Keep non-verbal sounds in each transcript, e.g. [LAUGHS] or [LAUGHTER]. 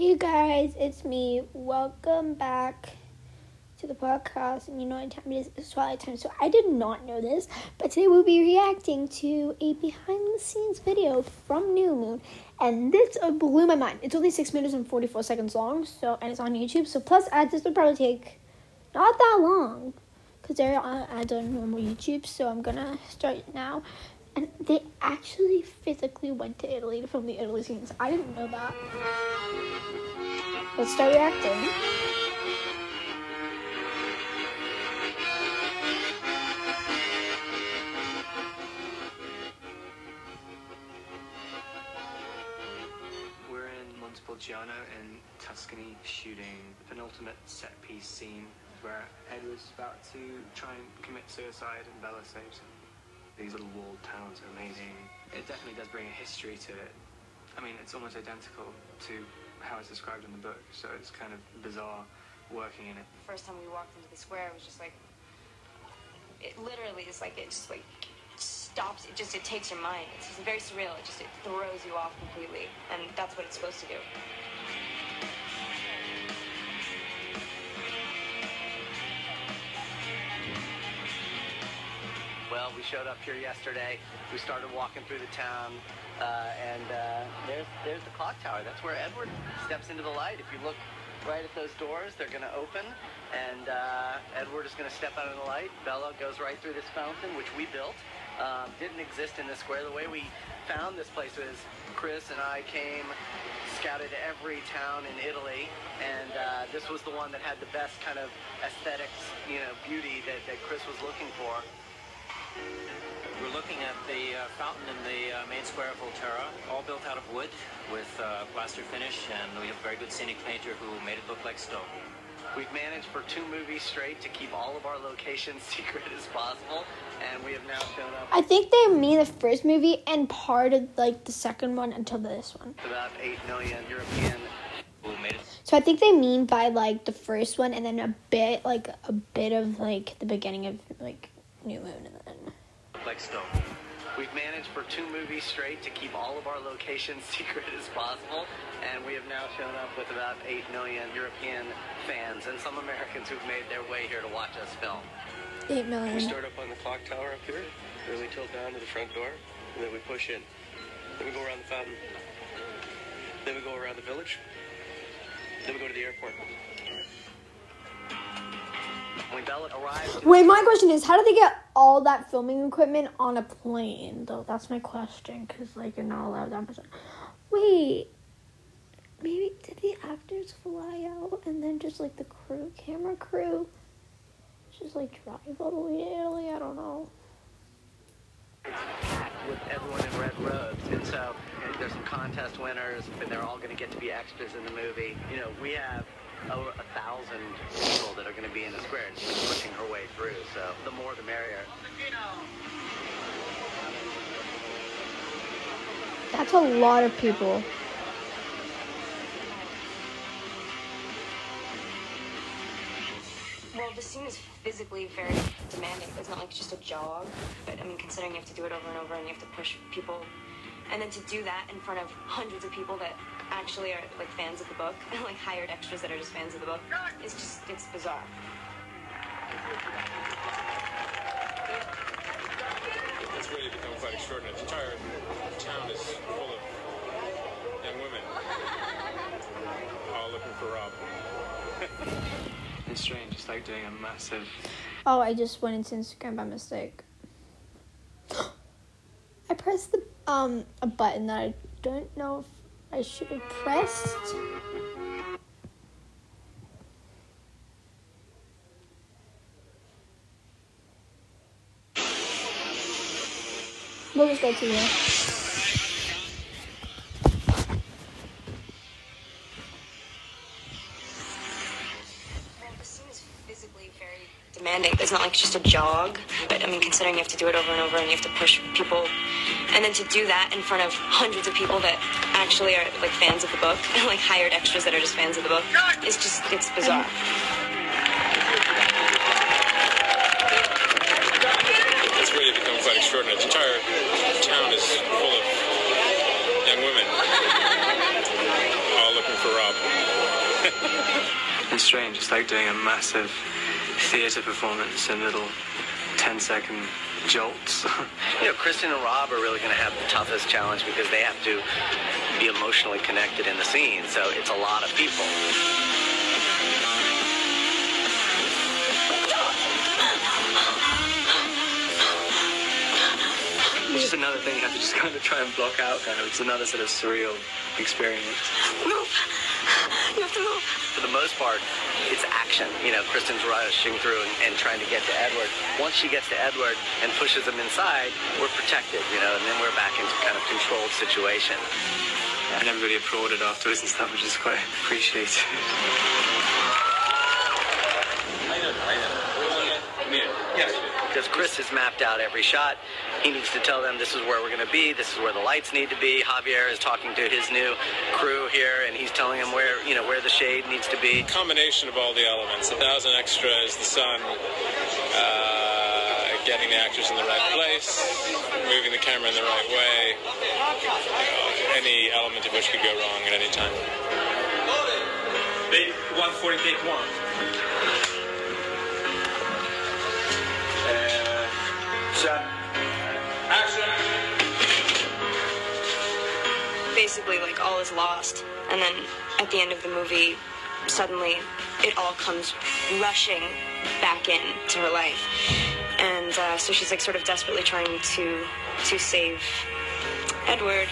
Hey guys, it's me. Welcome back to the podcast. And you know what time it is? It's Twilight time. So I did not know this, but today we'll be reacting to a behind the scenes video from New Moon. And this uh, blew my mind. It's only 6 minutes and 44 seconds long, so and it's on YouTube. So plus ads, this would probably take not that long because they're on ads on normal YouTube. So I'm gonna start now. And they actually physically went to Italy to film the Italy scenes. I didn't know that. Let's start reacting. We're in Montepulciano in Tuscany shooting the penultimate set piece scene where Edward's about to try and commit suicide and Bella saves him. These little walled towns are amazing. It definitely does bring a history to it. I mean, it's almost identical to how it's described in the book, so it's kind of bizarre working in it. the first time we walked into the square, it was just like, it literally is like, it just like stops, it just, it takes your mind. It's just very surreal. It just, it throws you off completely. And that's what it's supposed to do. Well, we showed up here yesterday. We started walking through the town, uh, and uh, there's there's the clock tower. That's where Edward steps into the light. If you look right at those doors, they're going to open, and uh, Edward is going to step out of the light. Bella goes right through this fountain, which we built. Um, didn't exist in this square. The way we found this place was Chris and I came, scouted every town in Italy, and uh, this was the one that had the best kind of aesthetics, you know, beauty that, that Chris was looking for. We're looking at the uh, fountain in the uh, main square of Volterra, all built out of wood with uh, plaster finish, and we have a very good scenic painter who made it look like stone. We've managed for two movies straight to keep all of our locations [LAUGHS] secret as possible, and we have now shown up I think they mean the first movie and part of like the second one until this one. about 8 million European. Who made it So I think they mean by like the first one and then a bit like a bit of like the beginning of like New Moon and then look like stone. We've managed for two movies straight to keep all of our locations [LAUGHS] secret as possible, and we have now shown up with about 8 million European fans and some Americans who've made their way here to watch us film. 8 million. We start up on the clock tower up here, then we tilt down to the front door, and then we push in. Then we go around the fountain. Then we go around the village. Then we go to the airport. When Bella arrives, Wait, my question is, how did they get all that filming equipment on a plane? Though that's my question, because like you're not allowed that much. Wait, maybe did the actors fly out and then just like the crew, camera crew, just like drive all the way to Italy? I don't know. with everyone in red robes, and so there's some contest winners, and they're all going to get to be extras in the movie. You know, we have over a thousand people that are going to be in the square, and she's pushing her way through. So the more, the merrier. That's a lot of people. Well, the scene is physically very demanding. It's not like just a jog, but I mean, considering you have to do it over and over and you have to push people, and then to do that in front of hundreds of people that actually are like fans of the book, [LAUGHS] like hired extras that are just fans of the book, it's just it's bizarre. It's really become quite extraordinary. The entire town is full of young women, all looking for Rob. [LAUGHS] It's strange, it's like doing a massive Oh, I just went into Instagram by mistake. [GASPS] I pressed the um a button that I don't know if I should have pressed. We'll just go to here. It's just a jog, but I mean, considering you have to do it over and over and you have to push people, and then to do that in front of hundreds of people that actually are like fans of the book, and [LAUGHS] like hired extras that are just fans of the book, it's just it's bizarre. It's really become quite extraordinary. The entire town is full of young women, all looking for Rob. [LAUGHS] it's strange. It's like doing a massive theatre performance in little 10 second jolts. [LAUGHS] You know, Kristen and Rob are really going to have the toughest challenge because they have to be emotionally connected in the scene. So it's a lot of people. It's just another thing you have to just kind of try and block out. Kind of, it's another sort of surreal experience. Move. You have to move. For the most part, it's action. You know, Kristen's rushing through and, and trying to get to Edward. Once she gets to Edward and pushes him inside, we're protected, you know, and then we're back into kind of controlled situation. And everybody applauded afterwards and stuff, which is quite appreciated. Because Chris has mapped out every shot. He needs to tell them this is where we're going to be, this is where the lights need to be. Javier is talking to his new crew here, and he's telling them where, you know, where the shade needs to be. combination of all the elements. A thousand extras, the sun, uh, getting the actors in the right place, moving the camera in the right way. Uh, any element of which could go wrong at any time. They 140 take one. Basically, like all is lost, and then at the end of the movie, suddenly it all comes rushing back in to her life, and uh, so she's like sort of desperately trying to to save Edward.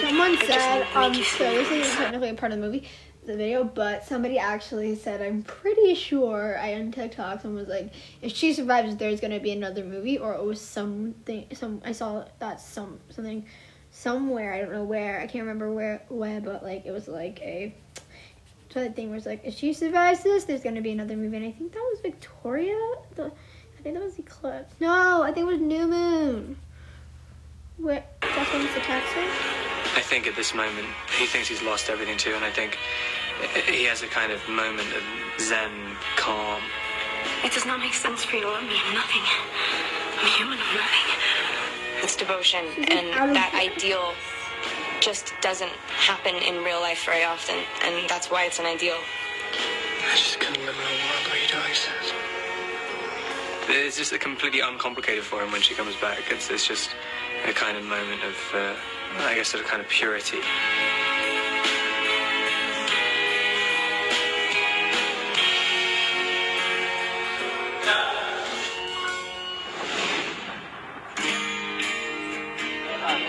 Someone said, um, so this isn't technically a part of the movie, the video, but somebody actually said, I'm pretty sure, I on TikTok, someone was like, if she survives, there's gonna be another movie, or it was something, some, I saw that some, something, somewhere, I don't know where, I can't remember where, where, but like, it was like a, that thing was like, if she survives this, there's gonna be another movie, and I think that was Victoria, the, I think that was Eclipse, no, I think it was New Moon, where, that's when it's attacks her? I think at this moment he thinks he's lost everything too, and I think he has a kind of moment of zen calm. It does not make sense for you to let me. I'm nothing. I'm human. I'm nothing. It's devotion, and that ideal just doesn't happen in real life very often, and that's why it's an ideal. I just couldn't live in a world where you don't exist. It's just a completely uncomplicated for him when she comes back. It's, it's just a kind of moment of, uh, I guess, sort of kind of purity.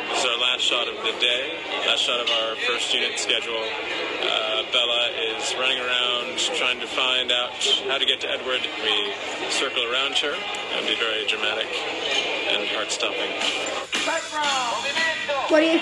This is our last shot of the day, last shot of our first unit schedule. Uh, Bella is running around trying to find out how to get to Edward. We circle around her and be very dramatic and heart stopping. What do you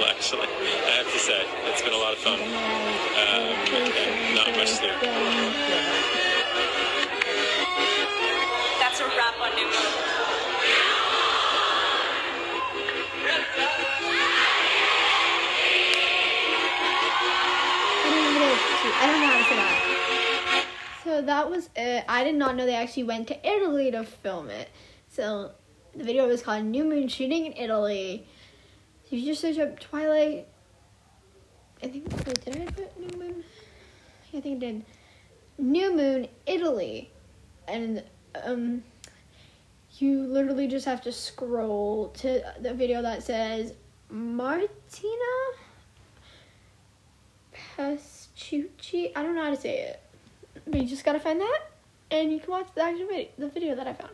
been actually. I have to say, it's been a lot of fun. Um, and not much sleep. That's a wrap on New Moon. I don't know how to say that. So that was it. I did not know they actually went to Italy to film it. So the video was called New Moon Shooting in Italy. If you just search up Twilight, I think wait, did I put New Moon? I think I did. New Moon Italy, and um, you literally just have to scroll to the video that says Martina Pascucci. I don't know how to say it, but you just gotta find that, and you can watch the actual the video that I found.